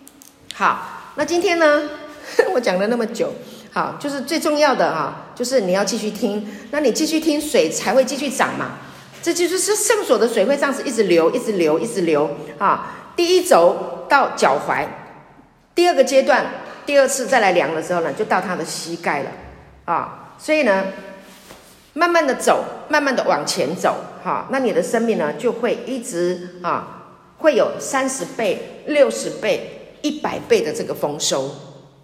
好，那今天呢？我讲了那么久好，就是最重要的哈，就是你要继续听，那你继续听，水才会继续涨嘛。这就是圣所的水会这样子一直流，一直流，一直流啊。第一轴到脚踝，第二个阶段，第二次再来量的时候呢，就到他的膝盖了啊。所以呢，慢慢的走，慢慢的往前走，哈，那你的生命呢，就会一直啊，会有三十倍、六十倍、一百倍的这个丰收，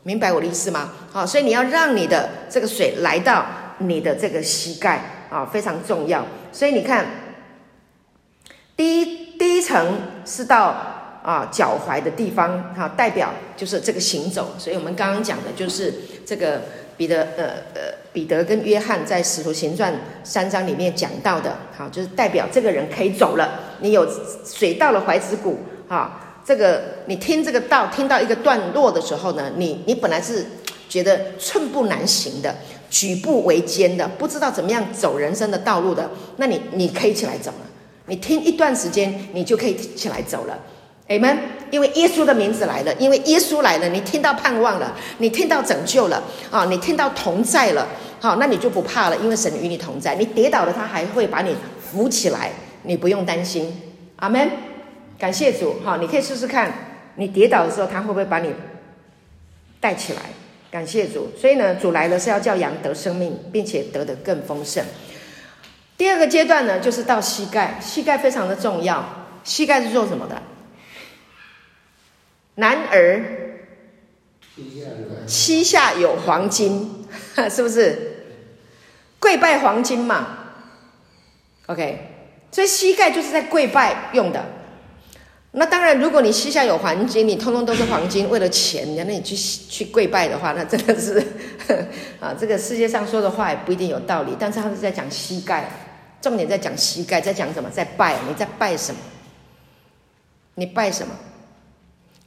明白我的意思吗？好，所以你要让你的这个水来到你的这个膝盖啊，非常重要。所以你看，第一第一层是到啊脚踝的地方，哈，代表就是这个行走。所以我们刚刚讲的就是这个彼得，呃呃，彼得跟约翰在使徒行传三章里面讲到的，好，就是代表这个人可以走了。你有水到了踝子骨，哈，这个你听这个道听到一个段落的时候呢，你你本来是觉得寸步难行的。举步维艰的，不知道怎么样走人生的道路的，那你你可以起来走了。你听一段时间，你就可以起来走了。Amen。因为耶稣的名字来了，因为耶稣来了，你听到盼望了，你听到拯救了啊，你听到同在了，好，那你就不怕了，因为神与你同在。你跌倒了，他还会把你扶起来，你不用担心。阿门。感谢主，好，你可以试试看，你跌倒的时候，他会不会把你带起来？感谢主，所以呢，主来了是要叫羊得生命，并且得的更丰盛。第二个阶段呢，就是到膝盖，膝盖非常的重要。膝盖是做什么的？男儿膝下有黄金，是不是？跪拜黄金嘛。OK，所以膝盖就是在跪拜用的。那当然，如果你膝下有黄金，你通通都是黄金，为了钱，那你去去跪拜的话，那真的是 啊，这个世界上说的话也不一定有道理。但是他是在讲膝盖，重点在讲膝盖，在讲什么？在拜，你在拜什么？你拜什么？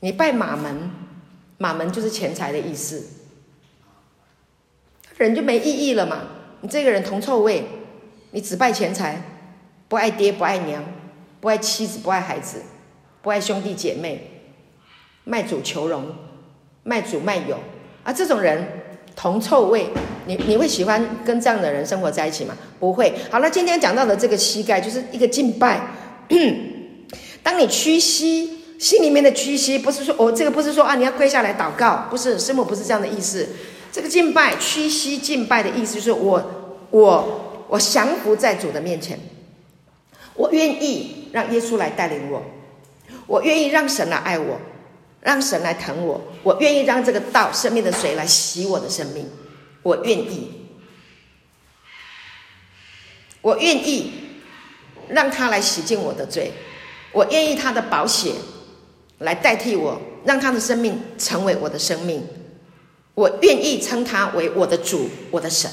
你拜马门，马门就是钱财的意思，人就没意义了嘛。你这个人铜臭味，你只拜钱财，不爱爹，不爱娘，不爱妻子，不爱孩子。不爱兄弟姐妹，卖主求荣，卖主卖友啊！这种人铜臭味，你你会喜欢跟这样的人生活在一起吗？不会。好了，今天讲到的这个膝盖就是一个敬拜。当你屈膝，心里面的屈膝，不是说我、哦、这个不是说啊，你要跪下来祷告，不是，师母不是这样的意思。这个敬拜屈膝敬拜的意思，就是我我我降服在主的面前，我愿意让耶稣来带领我。我愿意让神来爱我，让神来疼我。我愿意让这个道生命的水来洗我的生命。我愿意，我愿意让他来洗净我的罪。我愿意他的宝血来代替我，让他的生命成为我的生命。我愿意称他为我的主，我的神。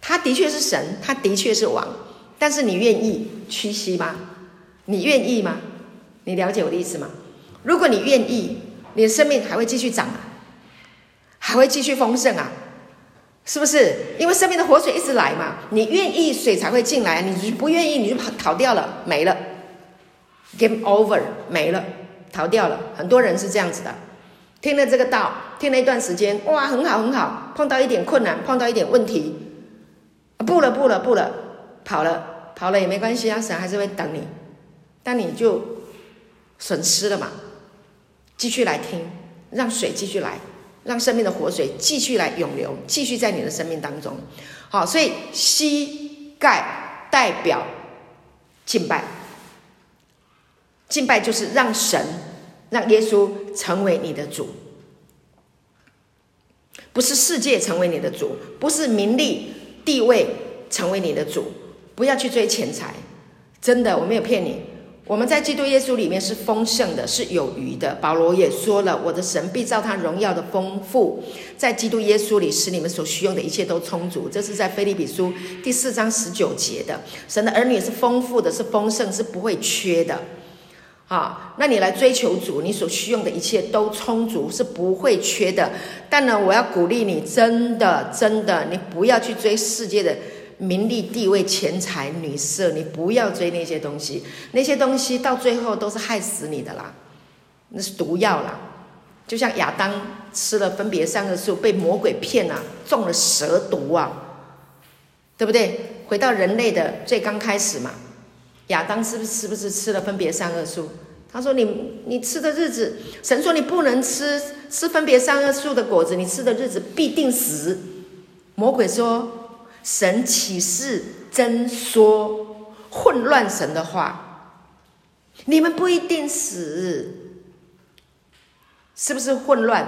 他的确是神，他的确是王。但是你愿意屈膝吗？你愿意吗？你了解我的意思吗？如果你愿意，你的生命还会继续长啊，还会继续丰盛啊，是不是？因为生命的活水一直来嘛。你愿意，水才会进来；你不愿意，你就跑逃掉了，没了，game over，没了，逃掉了。很多人是这样子的，听了这个道，听了一段时间，哇，很好很好，碰到一点困难，碰到一点问题，不了不了不了，跑了跑了也没关系啊，神还是会等你，但你就。损失了嘛？继续来听，让水继续来，让生命的活水继续来涌流，继续在你的生命当中。好，所以膝盖代表敬拜，敬拜就是让神、让耶稣成为你的主，不是世界成为你的主，不是名利地位成为你的主，不要去追钱财，真的，我没有骗你。我们在基督耶稣里面是丰盛的，是有余的。保罗也说了：“我的神必照他荣耀的丰富，在基督耶稣里使你们所需用的一切都充足。”这是在腓利比书第四章十九节的。神的儿女是丰富的，是丰盛，是不会缺的。啊，那你来追求主，你所需用的一切都充足，是不会缺的。但呢，我要鼓励你，真的，真的，你不要去追世界的。名利、地位、钱财、女色，你不要追那些东西，那些东西到最后都是害死你的啦，那是毒药啦。就像亚当吃了分别善恶树，被魔鬼骗啊，中了蛇毒啊，对不对？回到人类的最刚开始嘛，亚当是不是是不是吃了分别善恶树？他说你：“你你吃的日子，神说你不能吃吃分别善恶树的果子，你吃的日子必定死。”魔鬼说：“神岂是真说混乱神的话？你们不一定死，是不是混乱？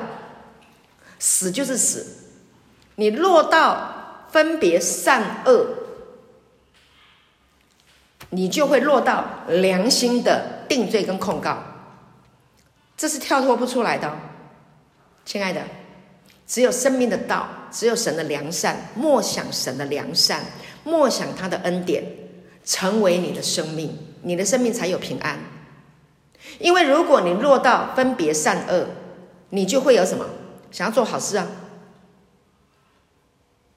死就是死，你落到分别善恶。”你就会落到良心的定罪跟控告，这是跳脱不出来的，亲爱的，只有生命的道，只有神的良善，默想神的良善，默想他的恩典，成为你的生命，你的生命才有平安。因为如果你落到分别善恶，你就会有什么？想要做好事啊？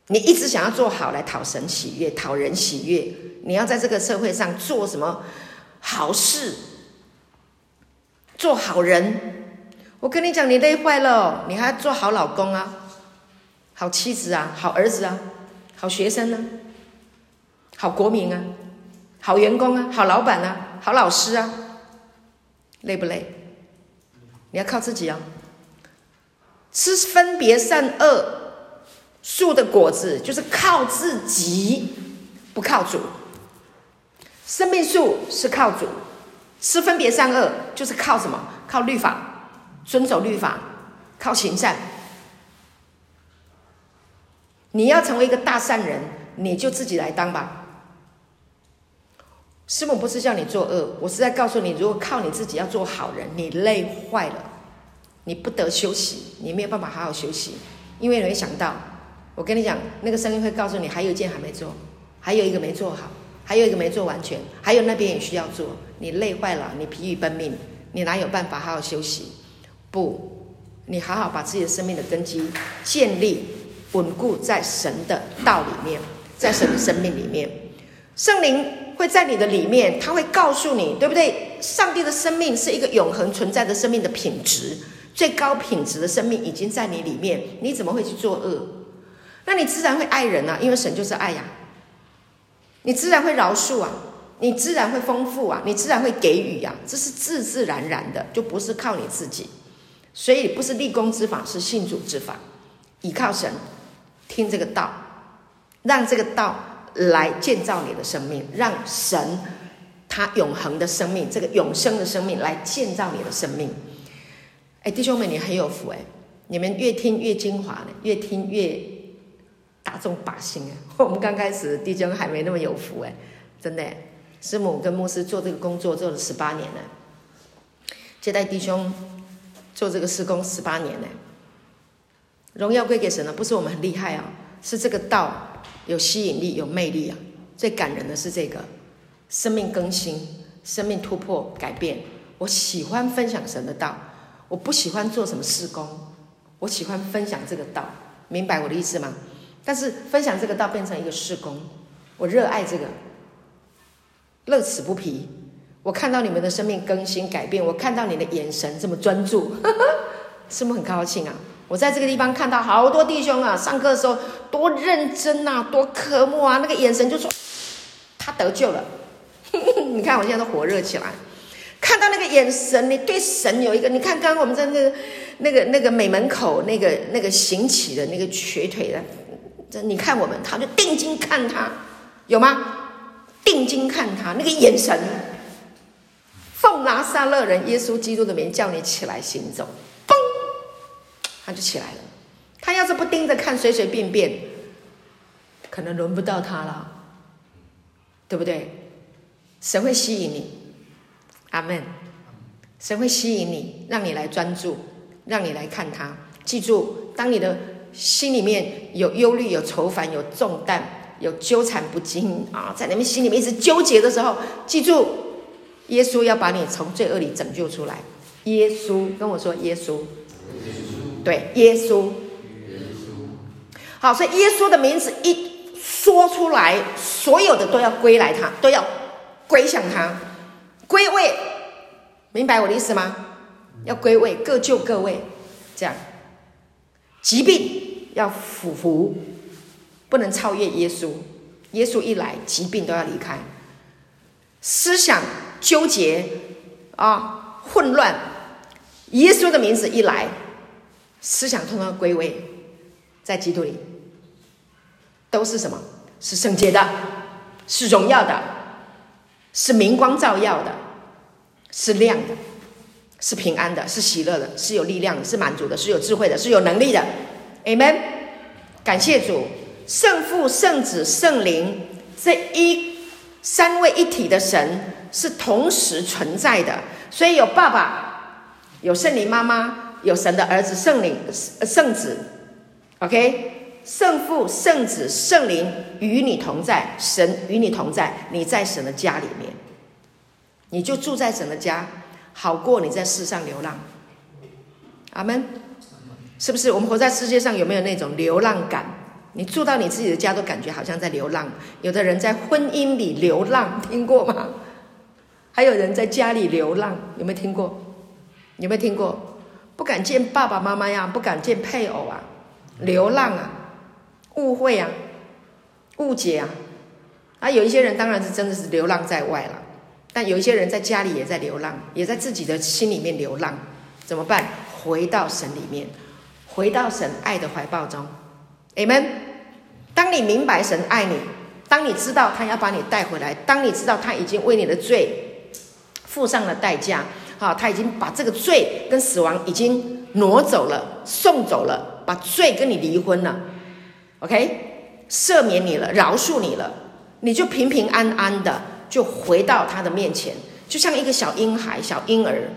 你一直想要做好来讨神喜悦，讨人喜悦。你要在这个社会上做什么好事，做好人。我跟你讲，你累坏了，你还要做好老公啊，好妻子啊，好儿子啊，好学生啊，好国民啊，好员工啊，好老板啊，好老师啊，累不累？你要靠自己啊，吃分别善恶。树的果子就是靠自己，不靠主。生命树是靠主，吃分别善恶就是靠什么？靠律法，遵守律法，靠行善。你要成为一个大善人，你就自己来当吧。师母不是叫你做恶，我是在告诉你，如果靠你自己要做好人，你累坏了，你不得休息，你没有办法好好休息，因为你会想到。我跟你讲，那个声音会告诉你，还有一件还没做，还有一个没做好，还有一个没做完全，还有那边也需要做。你累坏了，你疲于奔命，你哪有办法好好休息？不，你好好把自己的生命的根基建立稳固在神的道里面，在神的生命里面，圣灵会在你的里面，他会告诉你，对不对？上帝的生命是一个永恒存在的生命的品质，最高品质的生命已经在你里面，你怎么会去做恶？那你自然会爱人啊，因为神就是爱呀。你自然会饶恕啊，你自然会丰富啊，你自然会给予呀，这是自自然然的，就不是靠你自己。所以不是立功之法，是信主之法，倚靠神，听这个道，让这个道来建造你的生命，让神他永恒的生命，这个永生的生命来建造你的生命。哎，弟兄们，你很有福哎，你们越听越精华呢，越听越。大众百姓哎，我们刚开始弟兄还没那么有福哎，真的，师母跟牧师做这个工作做了十八年了，接待弟兄做这个施工十八年呢，荣耀归给神了，不是我们很厉害啊，是这个道有吸引力有魅力啊，最感人的是这个生命更新、生命突破改变。我喜欢分享神的道，我不喜欢做什么施工，我喜欢分享这个道，明白我的意思吗？但是分享这个道变成一个施工，我热爱这个，乐此不疲。我看到你们的生命更新改变，我看到你的眼神这么专注，呵呵，是不是很高兴啊？我在这个地方看到好多弟兄啊，上课的时候多认真啊，多渴慕啊，那个眼神就说他得救了。你看我现在都火热起来，看到那个眼神，你对神有一个，你看刚刚我们在那个那个那个美门口那个那个行乞的那个瘸腿的。这你看我们，他就定睛看他，有吗？定睛看他那个眼神，奉拿撒勒人耶稣基督的名叫你起来行走，嘣，他就起来了。他要是不盯着看，随随便便，可能轮不到他了，对不对？神会吸引你，阿门。神会吸引你，让你来专注，让你来看他。记住，当你的。心里面有忧虑、有愁烦、有重担、有纠缠不惊啊，在你们心里面一直纠结的时候，记住，耶稣要把你从罪恶里拯救出来。耶稣跟我说：“耶稣，耶稣对，耶稣，耶稣。好，所以耶稣的名字一说出来，所有的都要归来他，都要归向他，归位。明白我的意思吗？要归位，各就各位。这样，疾病要俯伏，不能超越耶稣。耶稣一来，疾病都要离开。思想纠结啊，混乱。耶稣的名字一来，思想通通归位，在基督里，都是什么？是圣洁的，是荣耀的，是明光照耀的，是亮的，是平安的，是喜乐的，是有力量的，是满足的，是有智慧的，是有能力的。Amen。感谢主，圣父、圣子、圣灵这一三位一体的神是同时存在的，所以有爸爸，有圣灵妈妈，有神的儿子圣灵圣子。OK，圣父、圣子、圣灵与你同在，神与你同在，你在神的家里面，你就住在神的家，好过你在世上流浪。阿门。是不是我们活在世界上有没有那种流浪感？你住到你自己的家都感觉好像在流浪。有的人在婚姻里流浪，听过吗？还有人在家里流浪，有没有听过？有没有听过？不敢见爸爸妈妈呀，不敢见配偶啊，流浪啊，误会啊，误解啊。啊，有一些人当然是真的是流浪在外了，但有一些人在家里也在流浪，也在自己的心里面流浪。怎么办？回到神里面。回到神爱的怀抱中，Amen。当你明白神爱你，当你知道他要把你带回来，当你知道他已经为你的罪付上了代价，好，他已经把这个罪跟死亡已经挪走了，送走了，把罪跟你离婚了，OK，赦免你了，饶恕你了，你就平平安安的就回到他的面前，就像一个小婴孩、小婴儿。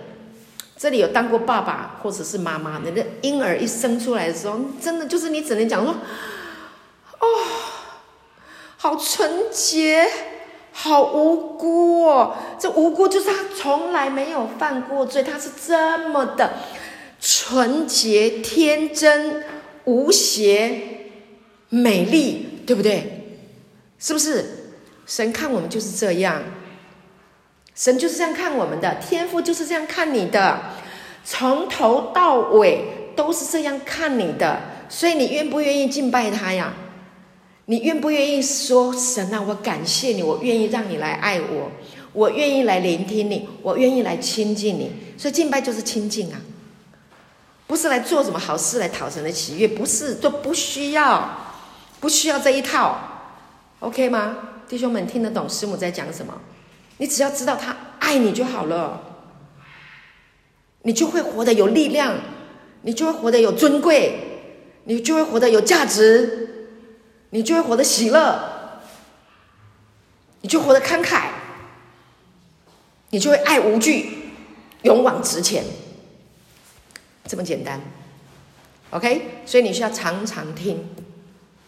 这里有当过爸爸或者是妈妈，你的婴儿一生出来的时候，真的就是你只能讲说，哦，好纯洁，好无辜哦。这无辜就是他从来没有犯过罪，他是这么的纯洁、天真、无邪、美丽，对不对？是不是？神看我们就是这样。神就是这样看我们的，天父就是这样看你的，从头到尾都是这样看你的，所以你愿不愿意敬拜他呀？你愿不愿意说神啊，我感谢你，我愿意让你来爱我，我愿意来聆听你，我愿意来亲近你。所以敬拜就是亲近啊，不是来做什么好事来讨神的喜悦，不是，都不需要，不需要这一套，OK 吗？弟兄们听得懂师母在讲什么？你只要知道他爱你就好了，你就会活得有力量，你就会活得有尊贵，你就会活得有价值，你就会活得喜乐，你就活得慷慨，你就会爱无惧，勇往直前，这么简单，OK？所以你需要常常听，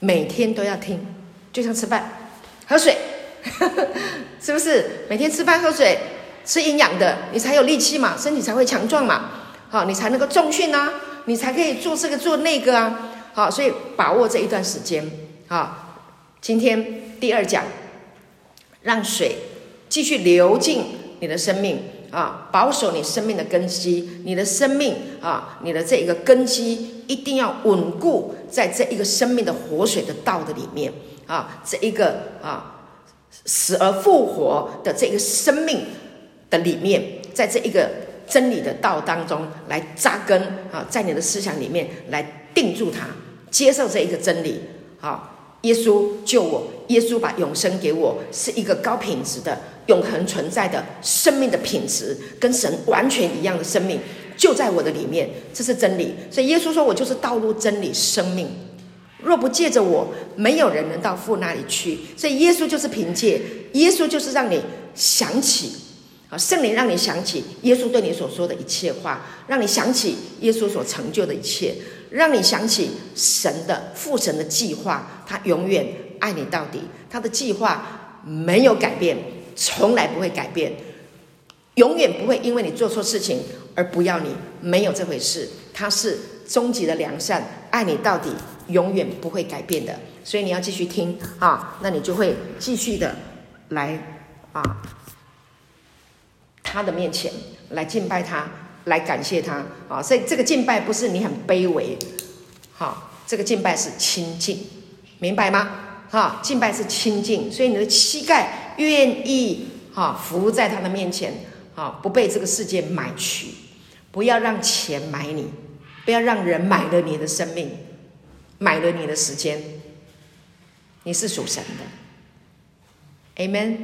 每天都要听，就像吃饭、喝水。是不是？每天吃饭喝水，吃营养的，你才有力气嘛，身体才会强壮嘛，好，你才能够重训啊，你才可以做这个做那个啊，好，所以把握这一段时间，好，今天第二讲，让水继续流进你的生命啊，保守你生命的根基，你的生命啊，你的这一个根基一定要稳固在这一个生命的活水的道的里面啊，这一个啊。死而复活的这个生命的里面，在这一个真理的道当中来扎根啊，在你的思想里面来定住它，接受这一个真理啊，耶稣救我，耶稣把永生给我，是一个高品质的永恒存在的生命的品质，跟神完全一样的生命就在我的里面，这是真理。所以耶稣说我就是道路、真理、生命。若不借着我，没有人能到父那里去。所以耶稣就是凭借，耶稣就是让你想起，啊，圣灵让你想起耶稣对你所说的一切话，让你想起耶稣所成就的一切，让你想起神的父神的计划，他永远爱你到底，他的计划没有改变，从来不会改变，永远不会因为你做错事情而不要你，没有这回事，他是终极的。良善，爱你到底。永远不会改变的，所以你要继续听啊，那你就会继续的来啊，他的面前来敬拜他，来感谢他啊！所以这个敬拜不是你很卑微，好，这个敬拜是亲近，明白吗？哈，敬拜是亲近，所以你的膝盖愿意哈伏在他的面前，哈，不被这个世界买去，不要让钱买你，不要让人买了你的生命，买了你的时间，你是属神的，Amen。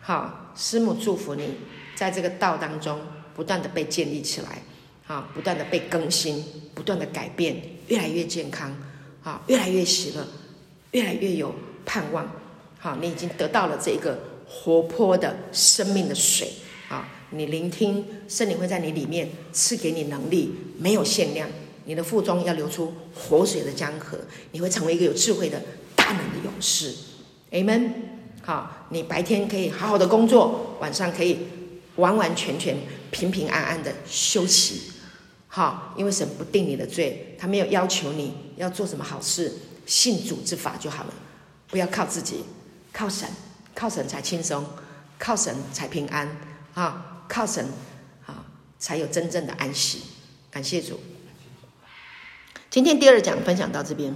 好，师母祝福你，在这个道当中。不断的被建立起来，啊，不断的被更新，不断的改变，越来越健康，啊，越来越喜乐，越来越有盼望，好，你已经得到了这一个活泼的生命的水，啊，你聆听圣灵会在你里面赐给你能力，没有限量，你的腹中要流出活水的江河，你会成为一个有智慧的大能的勇士，Amen。好，你白天可以好好的工作，晚上可以完完全全。平平安安的休息，好，因为神不定你的罪，他没有要求你要做什么好事，信主之法就好了，不要靠自己，靠神，靠神才轻松，靠神才平安，啊，靠神，啊，才有真正的安息。感谢主。今天第二讲分享到这边。